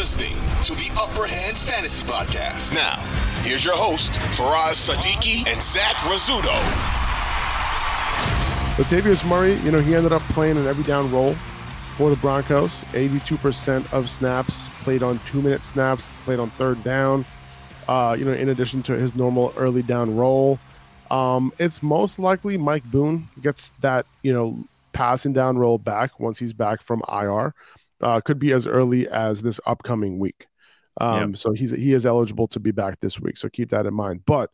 listening to the Upper Hand Fantasy Podcast. Now, here's your host, Faraz Sadiki and Zach Rizzuto. Latavius Murray, you know, he ended up playing an every down role for the Broncos. 82% of snaps played on two minute snaps, played on third down, uh, you know, in addition to his normal early down role. Um, it's most likely Mike Boone gets that, you know, passing down role back once he's back from IR. Uh, could be as early as this upcoming week. Um, yep. So he's he is eligible to be back this week. So keep that in mind. But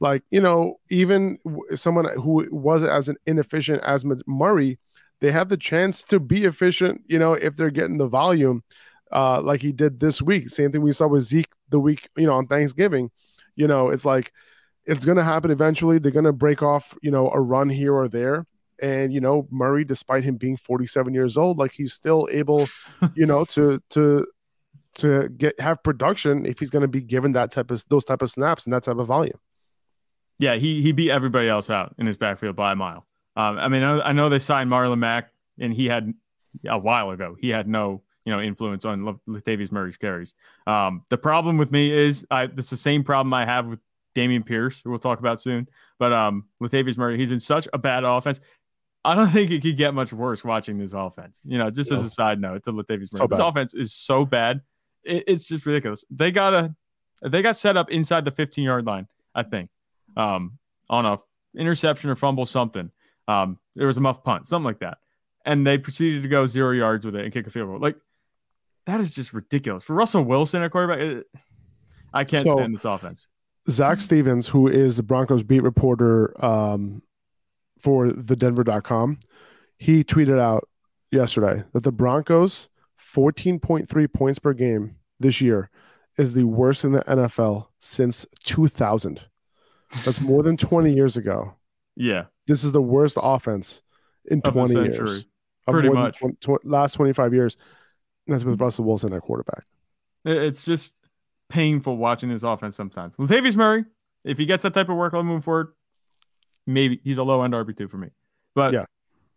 like you know, even someone who was as an inefficient as Murray, they have the chance to be efficient. You know, if they're getting the volume, uh, like he did this week. Same thing we saw with Zeke the week, you know, on Thanksgiving. You know, it's like it's going to happen eventually. They're going to break off, you know, a run here or there. And you know, Murray, despite him being 47 years old, like he's still able, you know, to to to get have production if he's going to be given that type of those type of snaps and that type of volume. Yeah, he he beat everybody else out in his backfield by a mile. Um, I mean, I know, I know they signed Marlon Mack, and he had a while ago. He had no you know influence on Latavius Murray's carries. Um, the problem with me is I it's the same problem I have with Dameon Pierce, who we'll talk about soon. But um, Latavius Murray, he's in such a bad offense. I don't think it could get much worse watching this offense. You know, just yeah. as a side note to Latavius Murray, so this offense is so bad, it, it's just ridiculous. They got a they got set up inside the 15 yard line, I think, um, on a interception or fumble something. Um, there was a muff punt, something like that, and they proceeded to go zero yards with it and kick a field goal. Like that is just ridiculous for Russell Wilson at quarterback. It, I can't so, stand this offense. Zac Stevens, who is the Broncos beat reporter um, for the Denver.com, he tweeted out yesterday that the Broncos 14.3 points per game this year is the worst in the NFL since 2000. That's more than 20 years ago. Yeah. This is the worst offense in of 20 years. Pretty much. 20, 20, last 25 years. that's with Russell Wilson at quarterback. It's just painful watching his offense sometimes. Latavius Murray, if he gets that type of workload moving forward, maybe he's a low end RB two for me. But yeah,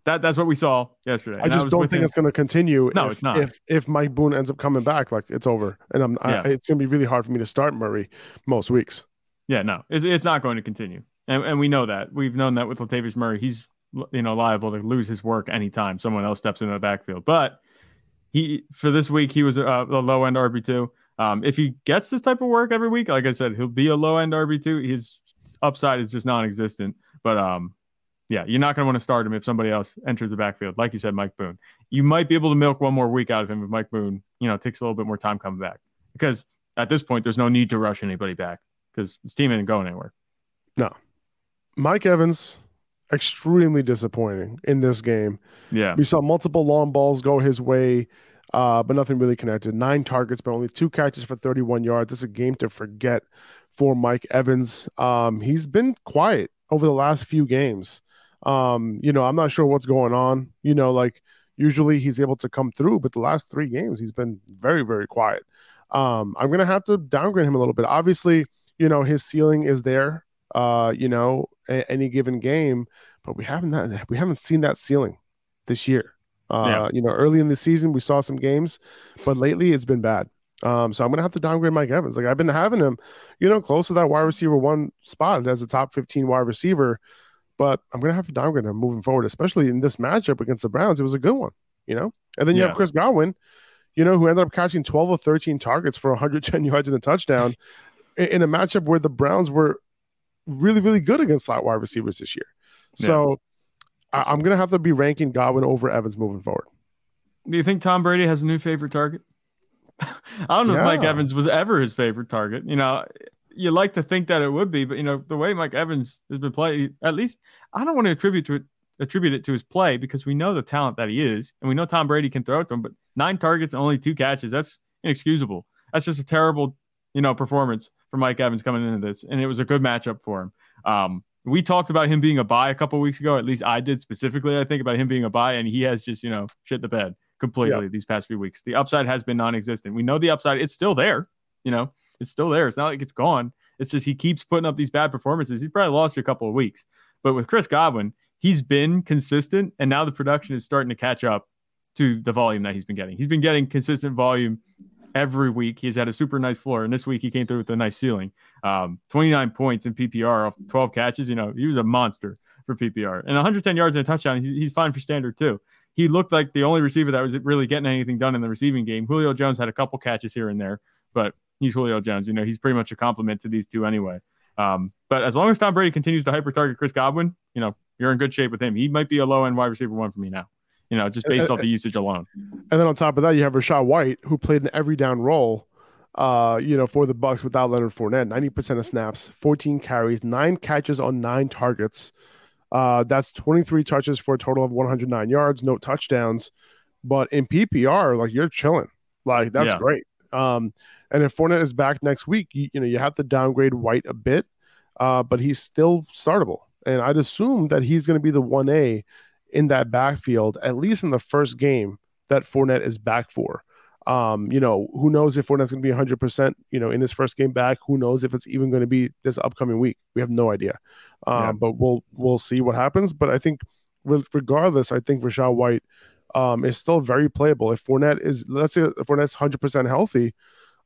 that that's what we saw yesterday. I just don't think him. it's going to continue. No, if, it's not. If if Mike Boone ends up coming back, like it's over, and I'm yeah. I, it's going to be really hard for me to start Murray most weeks. Yeah, no, it's it's not going to continue, and and we know that. We've known that with Latavius Murray, he's you know liable to lose his work anytime someone else steps into the backfield. But he for this week he was a, a low end RB two. Um, if he gets this type of work every week, like I said, he'll be a low end RB two. His upside is just non-existent. But um, yeah, you're not going to want to start him if somebody else enters the backfield. Like you said, Mike Boone. You might be able to milk one more week out of him if Mike Boone, you know, takes a little bit more time coming back. Because at this point, there's no need to rush anybody back because his team isn't going anywhere. No. Mike Evans, extremely disappointing in this game. Yeah. We saw multiple long balls go his way uh, but nothing really connected. Nine targets, but only two catches for 31 yards. This is a game to forget for Mike Evans. Um, he's been quiet over the last few games. Um, you know, I'm not sure what's going on. You know, like usually he's able to come through, but the last three games he's been very, very quiet. Um, I'm gonna have to downgrade him a little bit. Obviously, you know, his ceiling is there. Uh, you know, a- any given game, but we haven't that, we haven't seen that ceiling this year. Uh, yeah. You know, early in the season we saw some games, but lately it's been bad. Um, so I'm gonna have to downgrade Mike Evans. Like I've been having him, you know, close to that wide receiver one spot as a top 15 wide receiver, but I'm gonna have to downgrade him moving forward, especially in this matchup against the Browns. It was a good one, you know. And then you yeah. have Chris Godwin, you know, who ended up catching 12 or 13 targets for 110 yards and a touchdown in a matchup where the Browns were really, really good against slot wide receivers this year. So I, am gonna have to be ranking Godwin over Evans moving forward. Do you think Tom Brady has a new favorite target? I don't know yeah. if Mike Evans was ever his favorite target. You know, you like to think that it would be, but you know, the way Mike Evans has been playing, at least I don't want to attribute to it attribute it to his play because we know the talent that he is, and we know Tom Brady can throw it to him. But nine targets and only two catches, that's inexcusable. That's just a terrible, you know, performance for Mike Evans coming into this, and it was a good matchup for him. Um, we talked about him being a buy a couple weeks ago. At least I did specifically. I think about him being a buy, and he has just you know shit the bed completely yeah. these past few weeks. The upside has been non-existent. We know the upside; it's still there. You know, it's still there. It's not like it's gone. It's just he keeps putting up these bad performances. He's probably lost a couple of weeks, but with Chris Godwin, he's been consistent, and now the production is starting to catch up to the volume that he's been getting. He's been getting consistent volume every week. He's had a super nice floor, and this week he came through with a nice ceiling. Um, 29 points in PPR off 12 catches. You know, he was a monster for PPR, and 110 yards and a touchdown. He's, he's fine for standard too. He looked like the only receiver that was really getting anything done in the receiving game. Julio Jones had a couple catches here and there, but he's Julio Jones. You know, he's pretty much a compliment to these two anyway. Um, but as long as Tom Brady continues to hyper target Chris Godwin, you know, you're in good shape with him. He might be a low end wide receiver one for me now you know, just based off the usage alone. And then on top of that, you have Rachaad White, who played an every down role, uh, you know, for the Bucs without Leonard Fournette, 90% of snaps, 14 carries, nine catches on nine targets. Uh, that's 23 touches for a total of 109 yards, no touchdowns. But in PPR, like you're chilling. Like that's yeah. great. Um, and if Fournette is back next week, you, you know, you have to downgrade White a bit, uh, but he's still startable. And I'd assume that he's going to be the 1A in that backfield, at least in the first game that Fournette is back for. Um, you know, who knows if Fournette's going to be 100%, you know, in his first game back? Who knows if it's even going to be this upcoming week? We have no idea. Um, yeah. But we'll we'll see what happens. But I think, regardless, I think Rachaad White um, is still very playable. If Fournette is, let's say, if Fournette's 100% healthy,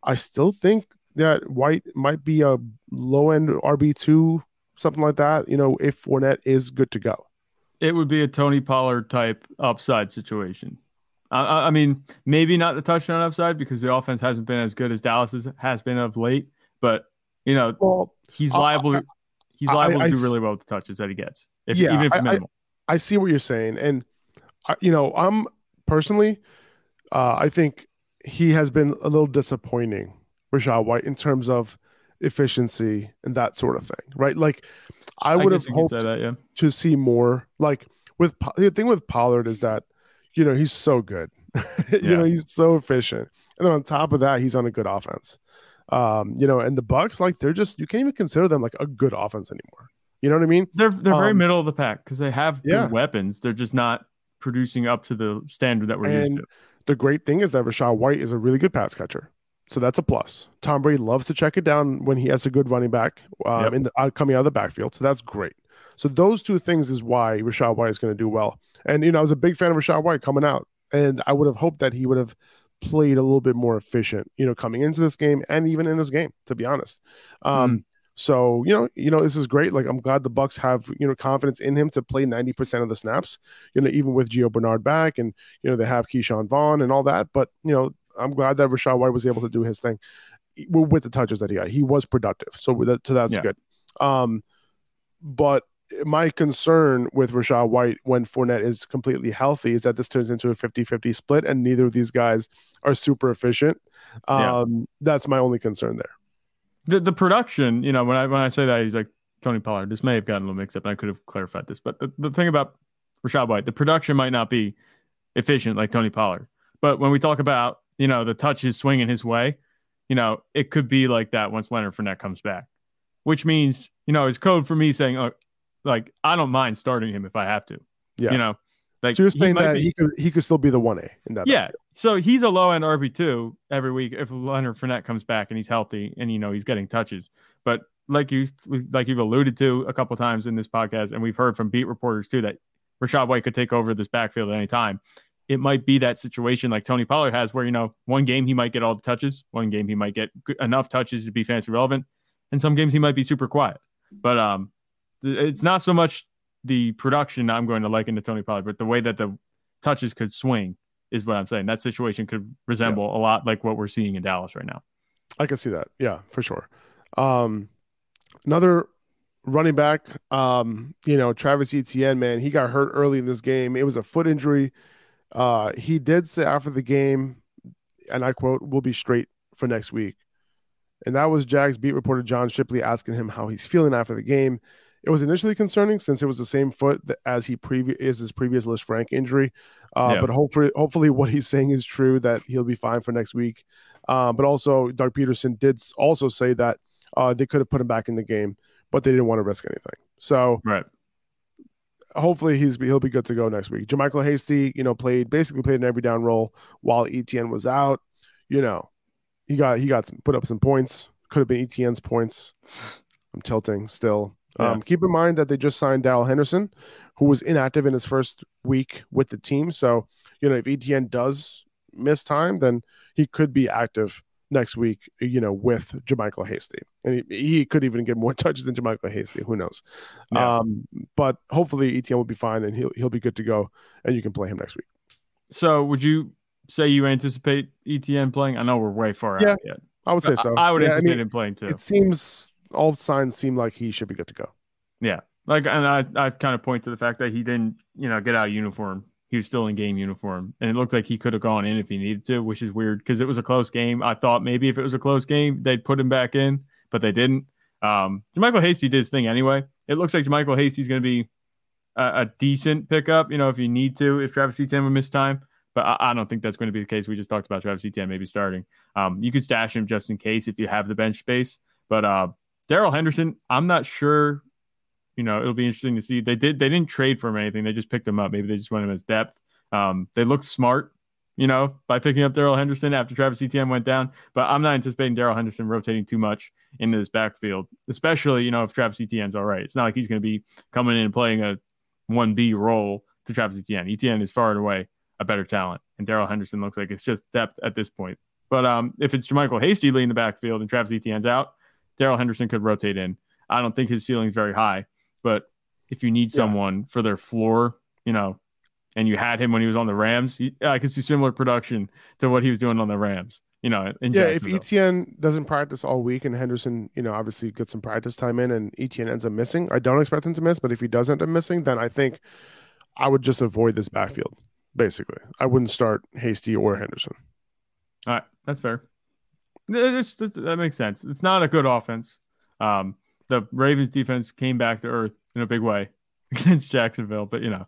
I still think that White might be a low end RB2, something like that, you know, if Fournette is good to go it would be a Tony Pollard type upside situation. I, I, mean, maybe not the touchdown upside because the offense hasn't been as good as Dallas has been of late, but you know, well, he's liable. I, he's liable I, to do really well with the touches that he gets, if, yeah, even if minimal. I, see what you're saying, and you know, I'm personally, uh, I think he has been a little disappointing, Rachaad White, in terms of efficiency and that sort of thing, right? Like I would I have hoped that, yeah. to see more. Like with the thing with Pollard is that you know he's so good, you yeah. know he's so efficient, and then on top of that he's on a good offense. Um, you know, and the Bucs, like they're just you can't even consider them like a good offense anymore. You know what I mean? They're they're um, very middle of the pack because they have good yeah. weapons. They're just not producing up to the standard that we're and used to. The great thing is that Rachaad White is a really good pass catcher. So that's a plus. Tom Brady loves to check it down when he has a good running back um, yep. in the, uh, coming out of the backfield. So that's great. So those two things is why Rachaad White is going to do well. And you know, I was a big fan of Rachaad White coming out, and I would have hoped that he would have played a little bit more efficient, you know, coming into this game and even in this game. To be honest, um, mm. so you know, you know, this is great. Like I'm glad the Bucs have you know confidence in him to play 90 percent of the snaps. You know, even with Gio Bernard back, and you know they have Ke'Shawn Vaughn and all that. But you know, I'm glad that Rachaad White was able to do his thing with the touches that he got. He was productive, so that, so that's yeah. good. Um, but my concern with Rachaad White when Fournette is completely healthy is that this turns into a 50-50 split, and neither of these guys are super efficient. Um, yeah. That's my only concern there. The the production, you know, when I when I say that he's like Tony Pollard, this may have gotten a little mixed up, and I could have clarified this. But the, the thing about Rachaad White, the production might not be efficient like Tony Pollard. But when we talk about you know, the touches swinging his way, you know, it could be like that once Leonard Fournette comes back, which means, you know, it's code for me saying, oh, like, I don't mind starting him if I have to. Yeah. You know, like, so you're saying he that be, he could he could still be the one A in that. Yeah. So he's a low end RB two every week if Leonard Fournette comes back and he's healthy and you know he's getting touches. But like you like you've alluded to a couple times in this podcast, and we've heard from beat reporters too that Rachaad White could take over this backfield at any time it might be that situation like Tony Pollard has, where you know one game he might get all the touches, one game he might get enough touches to be fantasy relevant, and some games he might be super quiet. But um, it's not so much the production I'm going to liken to Tony Pollard, but the way that the touches could swing is what I'm saying. That situation could resemble yeah. a lot like what we're seeing in Dallas right now. I can see that. Yeah, for sure. Um, another running back, um, you know, Travis Etienne, man, he got hurt early in this game. It was a foot injury. Uh, he did say after the game, and I quote, "We'll be straight for next week." And that was Jags beat reporter John Shipley asking him how he's feeling after the game. It was initially concerning since it was the same foot as he previous is his previous Lisfranc injury. Uh, yeah. But hopefully, hopefully, what he's saying is true that he'll be fine for next week. Uh, but also, Doug Pederson did also say that uh, they could have put him back in the game, but they didn't want to risk anything. So, right hopefully he's he'll be good to go next week. JaMycal Hasty, you know, played basically played an every down role while ETN was out. You know, he got he got some, put up some points. Could have been ETN's points. I'm tilting still. Yeah. Um, keep in mind that they just signed Darrell Henderson, who was inactive in his first week with the team. So you know, if ETN does miss time, then he could be active next week, you know, with JaMycal Hasty. And he, he, could even get more touches than JaMycal Hasty. Who knows? Yeah. Um, but hopefully ETN will be fine and he'll he'll be good to go and you can play him next week. So would you say you anticipate ETN playing? I know we're way far yeah, out yet. I would say so. I, I would yeah, anticipate I mean, him playing too. It seems all signs seem like he should be good to go. Yeah. Like and I I kind of point to the fact that he didn't, you know, get out of uniform he was still in game uniform, and it looked like he could have gone in if he needed to, which is weird because it was a close game. I thought maybe if it was a close game, they'd put him back in, but they didn't. Um, JaMycal Hasty did his thing anyway. It looks like JaMycal Hasty's going to be a, a, decent pickup, you know, if you need to, if Travis Etienne would miss time. But I, I, don't think that's going to be the case. We just talked about Travis Etienne maybe starting. Um, you could stash him just in case if you have the bench space. But uh, Darrell Henderson, I'm not sure you know, it'll be interesting to see. They did they didn't trade for him anything. They just picked him up. Maybe they just went him as depth. Um, they looked smart, you know, by picking up Darrell Henderson after Travis Etienne went down. But I'm not anticipating Darrell Henderson rotating too much into this backfield, especially, you know, if Travis Etienne's all right. It's not like he's going to be coming in and playing a 1B role to Travis Etienne. Etienne is far and away a better talent. And Darrell Henderson looks like it's just depth at this point. But um, if it's JaMycal Hasty leading the backfield and Travis Etienne's out, Darrell Henderson could rotate in. I don't think his ceiling is very high, but if you need someone yeah. for their floor, you know, and you had him when he was on the Rams, he, I can see similar production to what he was doing on the Rams. You know, yeah. If Etienne doesn't practice all week and Henderson, you know, obviously gets some practice time in, and Etienne ends up missing, I don't expect him to miss. But if he does end up missing, then I think I would just avoid this backfield. Basically, I wouldn't start Hasty or Henderson. All right, that's fair. It's, it's, that makes sense. It's not a good offense. Um, the Ravens defense came back to earth in a big way against Jacksonville, but you know,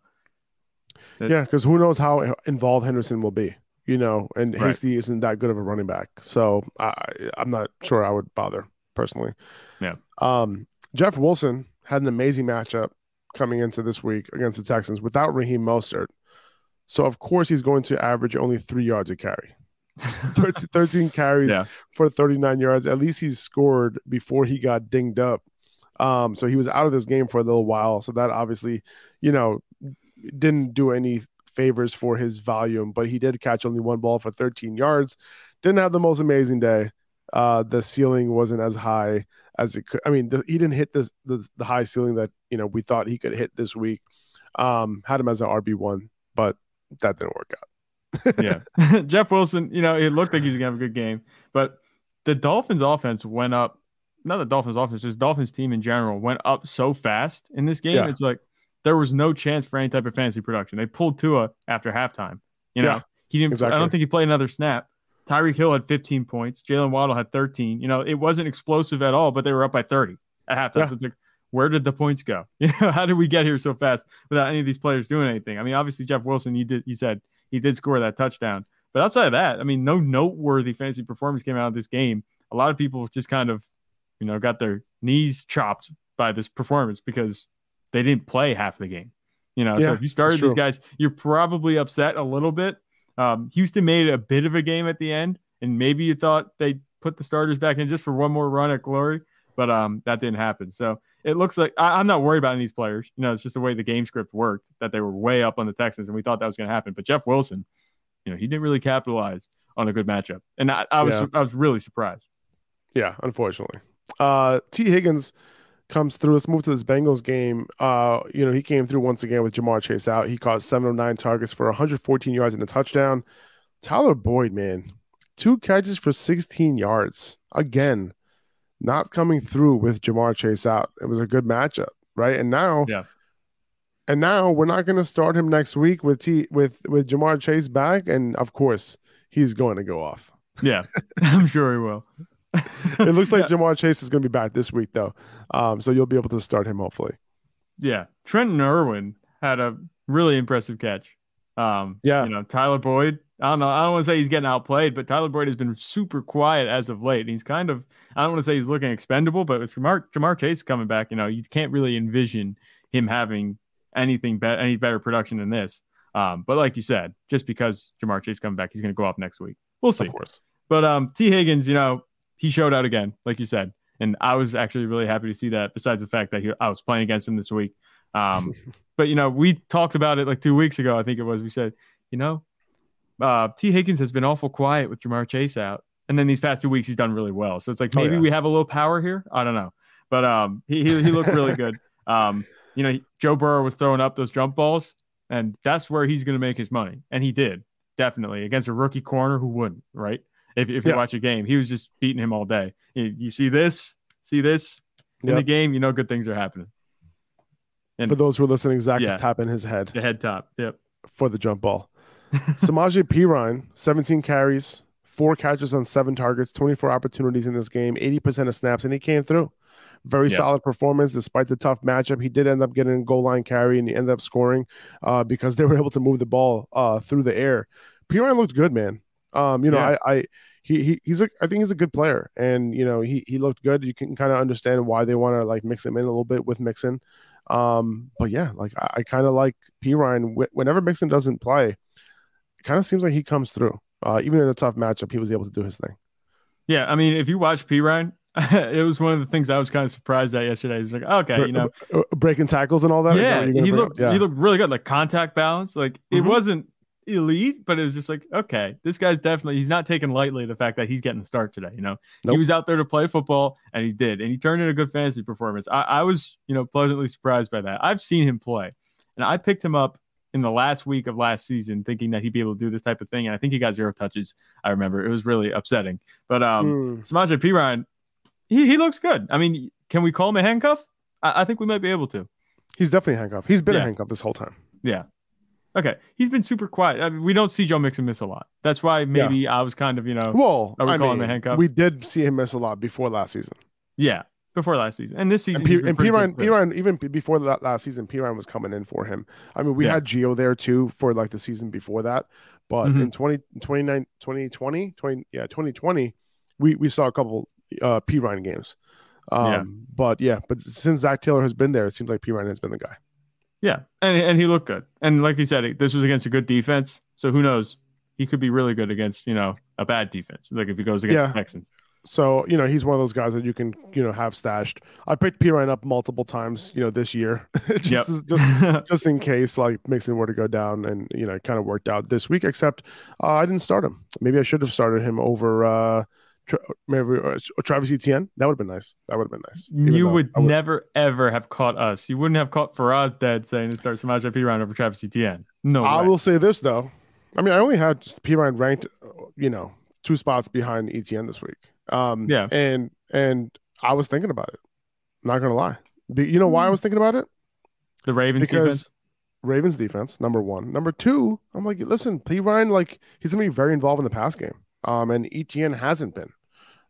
it, yeah, because who knows how involved Henderson will be, you know, and right. Hasty isn't that good of a running back, so I, I'm not sure I would bother personally. Yeah. Um, Jeff Wilson had an amazing matchup coming into this week against the Texans without Raheem Mostert. So of course he's going to average only three yards a carry. 13, 13 carries yeah. for 39 yards. At least he scored before he got dinged up. Um, so he was out of this game for a little while. So that obviously, you know, didn't do any favors for his volume, but he did catch only one ball for 13 yards. Didn't have the most amazing day. Uh, the ceiling wasn't as high as it could. I mean, the, he didn't hit this, the, the high ceiling that you know we thought he could hit this week. Um, had him as an RB one, but that didn't work out. Yeah, Jeff Wilson. You know, it looked like he was gonna have a good game, but the Dolphins' offense went up. Not the Dolphins' offense, just Dolphins team in general went up so fast in this game. Yeah. It's like there was no chance for any type of fantasy production. They pulled Tua after halftime. You know, yeah, he didn't. Exactly. I don't think he played another snap. Tyreek Hill had 15 points. Jaylen Waddle had 13. You know, it wasn't explosive at all, but they were up by 30 at halftime. Yeah. So it's like, where did the points go? You know, how did we get here so fast without any of these players doing anything? I mean, obviously Jeff Wilson, he did. He said he did score that touchdown, but outside of that, I mean, no noteworthy fantasy performance came out of this game. A lot of people just kind of, you know, got their knees chopped by this performance because they didn't play half the game. You know, yeah, so if you started these guys, you're probably upset a little bit. Um, Houston made a bit of a game at the end, and maybe you thought they put the starters back in just for one more run at glory, but um, that didn't happen. So it looks like I, am not worried about any of these players. You know, it's just the way the game script worked that they were way up on the Texans, and we thought that was going to happen. But Jeff Wilson, you know, he didn't really capitalize on a good matchup, and I, I was yeah. I was really surprised. Yeah, unfortunately. Uh, Tee Higgins comes through. Let's move to this Bengals game. Uh, you know, he came through once again with Ja'Marr Chase out. He caught seven of nine targets for 114 yards and a touchdown. Tyler Boyd, man, two catches for 16 yards. Again, not coming through with Ja'Marr Chase out. It was a good matchup, right? And now, yeah. And now we're not going to start him next week with T with with Jamar Chase back, and of course he's going to go off. Yeah, I'm sure he will it looks like yeah. Ja'Marr Chase is going to be back this week, though. Um, so you'll be able to start him hopefully. Yeah. Trenton Irwin had a really impressive catch. Um, yeah. You know, Tyler Boyd, I don't know. I don't want to say he's getting outplayed, but Tyler Boyd has been super quiet as of late. And he's kind of, I don't want to say he's looking expendable, but with Ja'Marr, Ja'Marr Chase coming back, you know, you can't really envision him having anything better, any better production than this. Um, but like you said, just because Ja'Marr Chase coming back, he's going to go off next week. We'll see. Of course. But um, Tee Higgins, you know, he showed out again, like you said, and I was actually really happy to see that. Besides the fact that he, I was playing against him this week, um, but you know, we talked about it like two weeks ago. I think it was. We said, you know, uh, Tee Higgins has been awful quiet with Ja'Marr Chase out, and then these past two weeks he's done really well. So it's like Oh, maybe yeah. we have a little power here. I don't know, but um, he he, he looked really good. Um, you know, Joe Burrow was throwing up those jump balls, and that's where he's going to make his money, and he did definitely against a rookie corner who wouldn't, right? If if you Yeah. watch a game, he was just beating him all day. You, you see this, see this in Yep. the game, you know good things are happening. And For those who are listening, Zach Yeah. is tapping his head the head top, yep. for the jump ball. Samaje Perine, 17 carries, four catches on seven targets, 24 opportunities in this game, 80% of snaps, and he came through. Very Yeah. solid performance despite the tough matchup. He did end up getting a goal line carry and he ended up scoring uh, because they were able to move the ball uh, through the air. Perine looked good, man. Um, you know, Yeah. I, I he, he he's a I think he's a good player, and you know he he looked good. You can kind of understand why they want to like mix him in a little bit with Mixon. Um, but yeah, like I, I kind of like Perine. Wh- Whenever Mixon doesn't play, kind of seems like he comes through. Uh, even in a tough matchup, he was able to do his thing. Yeah, I mean, if you watch Perine, it was one of the things I was kind of surprised at yesterday. He's like, okay, you know, Uh, breaking tackles and all that yeah, what he looked Yeah. he looked really good. Like contact balance, like it Mhm. wasn't elite, but it was just like, okay, this guy's definitely he's not taking lightly the fact that he's getting the start today. You know, Nope. he was out there to play football, and he did, and he turned in a good fantasy performance. I, I was, you know, pleasantly surprised by that. I've seen him play, and I picked him up in the last week of last season, thinking that he'd be able to do this type of thing, and I think he got zero touches. I remember it was really upsetting, but um. Mm. Samaje Perine, he, he looks good. I mean, can we call him a handcuff? I, I think we might be able to. He's definitely a handcuff. He's been a handcuff this whole time. Yeah. Okay. He's been super quiet. I mean, we don't see Joe Mixon miss a lot. That's why maybe I was kind of, you know, Well, Are we I calling him a handcuff? we did see him miss a lot before last season. yeah, before last season. And this season, And, P- and Perine, good too. Perine, even before that last season, Perine was coming in for him. I mean, we Yeah. had Gio there too for like the season before that. But Mhm. in 20, 29 2020, 20, yeah, 2020, we, we saw a couple uh, Perine games. Um, Yeah. But yeah, but since Zac Taylor has been there, it seems like Perine has been the guy. Yeah. And, and he looked good. And like you said, this was against a good defense. So who knows? He could be really good against, you know, a bad defense. Like if he goes against Yeah. the Texans. So, you know, he's one of those guys that you can, you know, have stashed. I picked Perine up multiple times, you know, this year. just, Yep. just just in case like Mixon were to go down and you know it kind of worked out this week except uh, I didn't start him maybe I should have started him over uh Tra- maybe uh, Travis Etienne that would have been nice that would have been nice Even you would never, ever have caught us. You wouldn't have caught Faraz dead saying to start Samaje Perine over Travis Etienne. No I way. will say this though I mean I only had Perine ranked uh, you know two spots behind Etienne this week um Yeah. and and I was thinking about it not gonna lie you know why I was thinking about it The Ravens because defense. Ravens defense, number one. Number two, I'm like, listen, Perine, like he's gonna be very involved in the pass game. Um, and ETN hasn't been.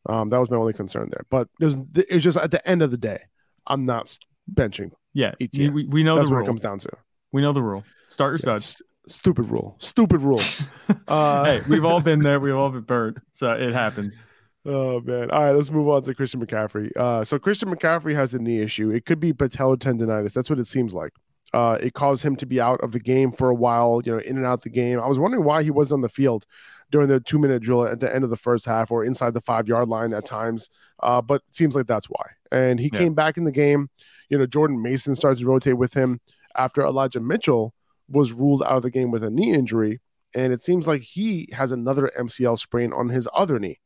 Um, that was my only concern there. But there's it's just at the end of the day, I'm not benching. Yeah, ETN. we, we know That's the what rule. it comes down to. We know the rule. Start your studs. St- stupid rule. Stupid rule. Uh, hey, we've all been there. We've all been burnt. So it happens. Oh man! All right, let's move on to Christian McCaffrey. Uh, so Christian McCaffrey has a knee issue. It could be patellar tendinitis. That's what it seems like. Uh, it caused him to be out of the game for a while. You know, in and out the game. I was wondering why he wasn't on the field during the two minute drill at the end of the first half or inside the five yard line at times. Uh, but it seems like that's why. And he Yeah. came back in the game. You know, Jordan Mason starts to rotate with him after Elijah Mitchell was ruled out of the game with a knee injury. And it seems like he has another MCL sprain on his other knee.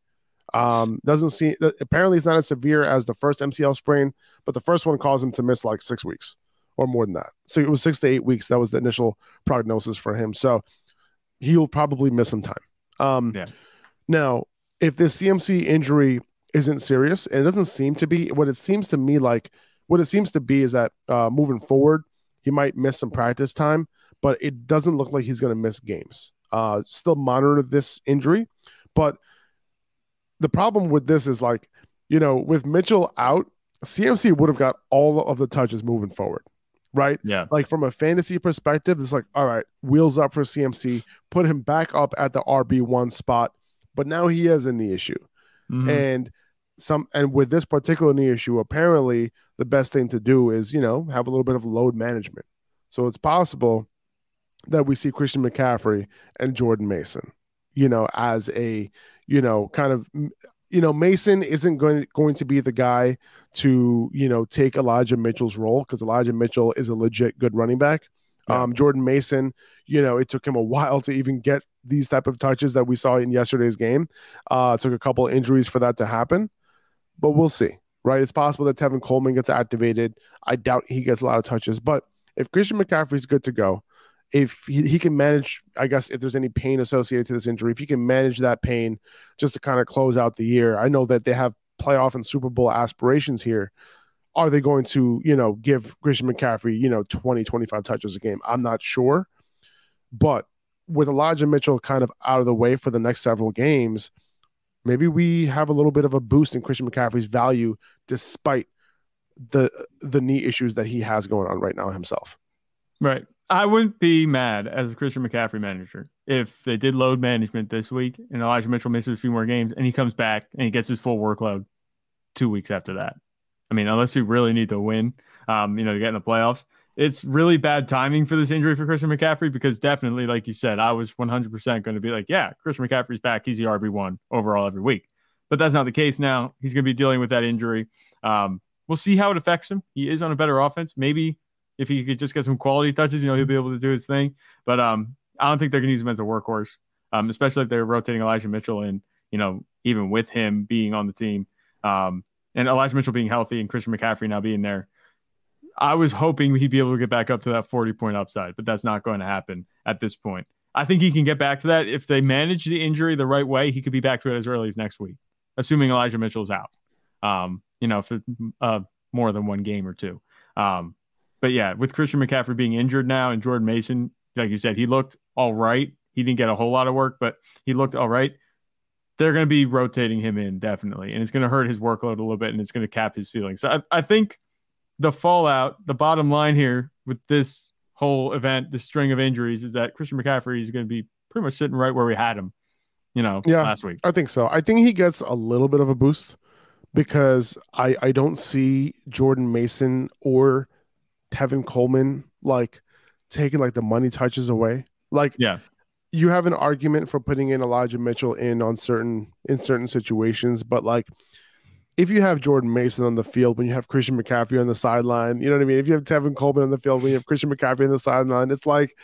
Um, doesn't seem apparently it's not as severe as the first MCL sprain, but the first one caused him to miss like six weeks or more than that. So it was six to eight weeks. That was the initial prognosis for him. So he'll probably miss some time. Um, Yeah. Now, if this CMC injury isn't serious, and it doesn't seem to be, what it seems to me like, what it seems to be is that uh, moving forward, he might miss some practice time, but it doesn't look like he's going to miss games. Uh, still monitor this injury, but the problem with this is like, you know, with Mitchell out, CMC would have got all of the touches moving forward, right? Yeah. Like from a fantasy perspective, it's like, all right, wheels up for CMC, put him back up at the RB1 spot, but now he has a knee issue. Mhm. And some and with this particular knee issue, apparently the best thing to do is, you know, have a little bit of load management. So it's possible that we see Christian McCaffrey and Jordan Mason, you know, as a, you know, kind of you know, Mason isn't going going to be the guy to, you know, take Elijah Mitchell's role because Elijah Mitchell is a legit good running back. Yeah. Um, Jordan Mason, you know, it took him a while to even get these type of touches that we saw in yesterday's game. Uh, it took a couple injuries for that to happen, but we'll see. Right, it's possible that Tevin Coleman gets activated. I doubt he gets a lot of touches, but if Christian McCaffrey's good to go, if he, he can manage, I guess if there's any pain associated to this injury, if he can manage that pain just to kind of close out the year, I know that they have playoff and Super Bowl aspirations here. Are they going to, you know, give Christian McCaffrey, you know, 20, 25 touches a game? I'm not sure. But with Elijah Mitchell kind of out of the way for the next several games, maybe we have a little bit of a boost in Christian McCaffrey's value despite the the knee issues that he has going on right now himself. Right. I wouldn't be mad as a Christian McCaffrey manager if they did load management this week and Elijah Mitchell misses a few more games and he comes back and he gets his full workload two weeks after that. I mean, unless you really need to win, um, you know, to get in the playoffs, it's really bad timing for this injury for Christian McCaffrey because definitely, like you said, I was 100% going to be like, yeah, Christian McCaffrey's back. He's the RB1 overall every week. But that's not the case now. He's going to be dealing with that injury. Um, we'll see how it affects him. He is on a better offense. Maybe if he could just get some quality touches, you know, he'll be able to do his thing. But um, I don't think they're going to use him as a workhorse, um, especially if they're rotating Elijah Mitchell and, you know, even with him being on the team um, and Elijah Mitchell being healthy and Christian McCaffrey now being there. I was hoping he'd be able to get back up to that 40 point upside, but that's not going to happen at this point. I think he can get back to that. If they manage the injury the right way, he could be back to it as early as next week, assuming Elijah Mitchell's out, um, you know, for uh, more than one game or two. Um, but yeah, with Christian McCaffrey being injured now and Jordan Mason, like you said, he looked all right. He didn't get a whole lot of work, but he looked all right. They're going to be rotating him in definitely, and it's going to hurt his workload a little bit, and it's going to cap his ceiling. So I, I think the fallout, the bottom line here with this whole event, this string of injuries, is that Christian McCaffrey is going to be pretty much sitting right where we had him, you know, yeah, last week. I think so. I think he gets a little bit of a boost because I I don't see Jordan Mason or Tevin Coleman like taking like the money touches away. Like yeah, you have an argument for putting in Elijah Mitchell in on certain in certain situations, but like if you have Jordan Mason on the field when you have Christian McCaffrey on the sideline, you know what I mean? If you have Tevin Coleman on the field when you have Christian McCaffrey on the sideline, it's like,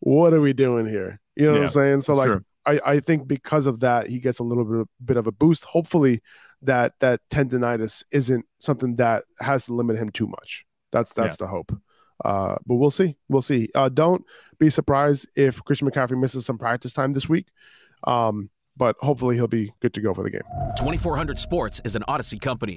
what are we doing here? You know yeah, what I'm saying? So like I, I think because of that, he gets a little bit, bit of a boost. Hopefully that that tendonitis isn't something that has to limit him too much. That's that's yeah. the hope. Uh, but we'll see. We'll see. Uh, don't be surprised if Christian McCaffrey misses some practice time this week. Um, but hopefully he'll be good to go for the game. 2400 Sports is an Audacy company.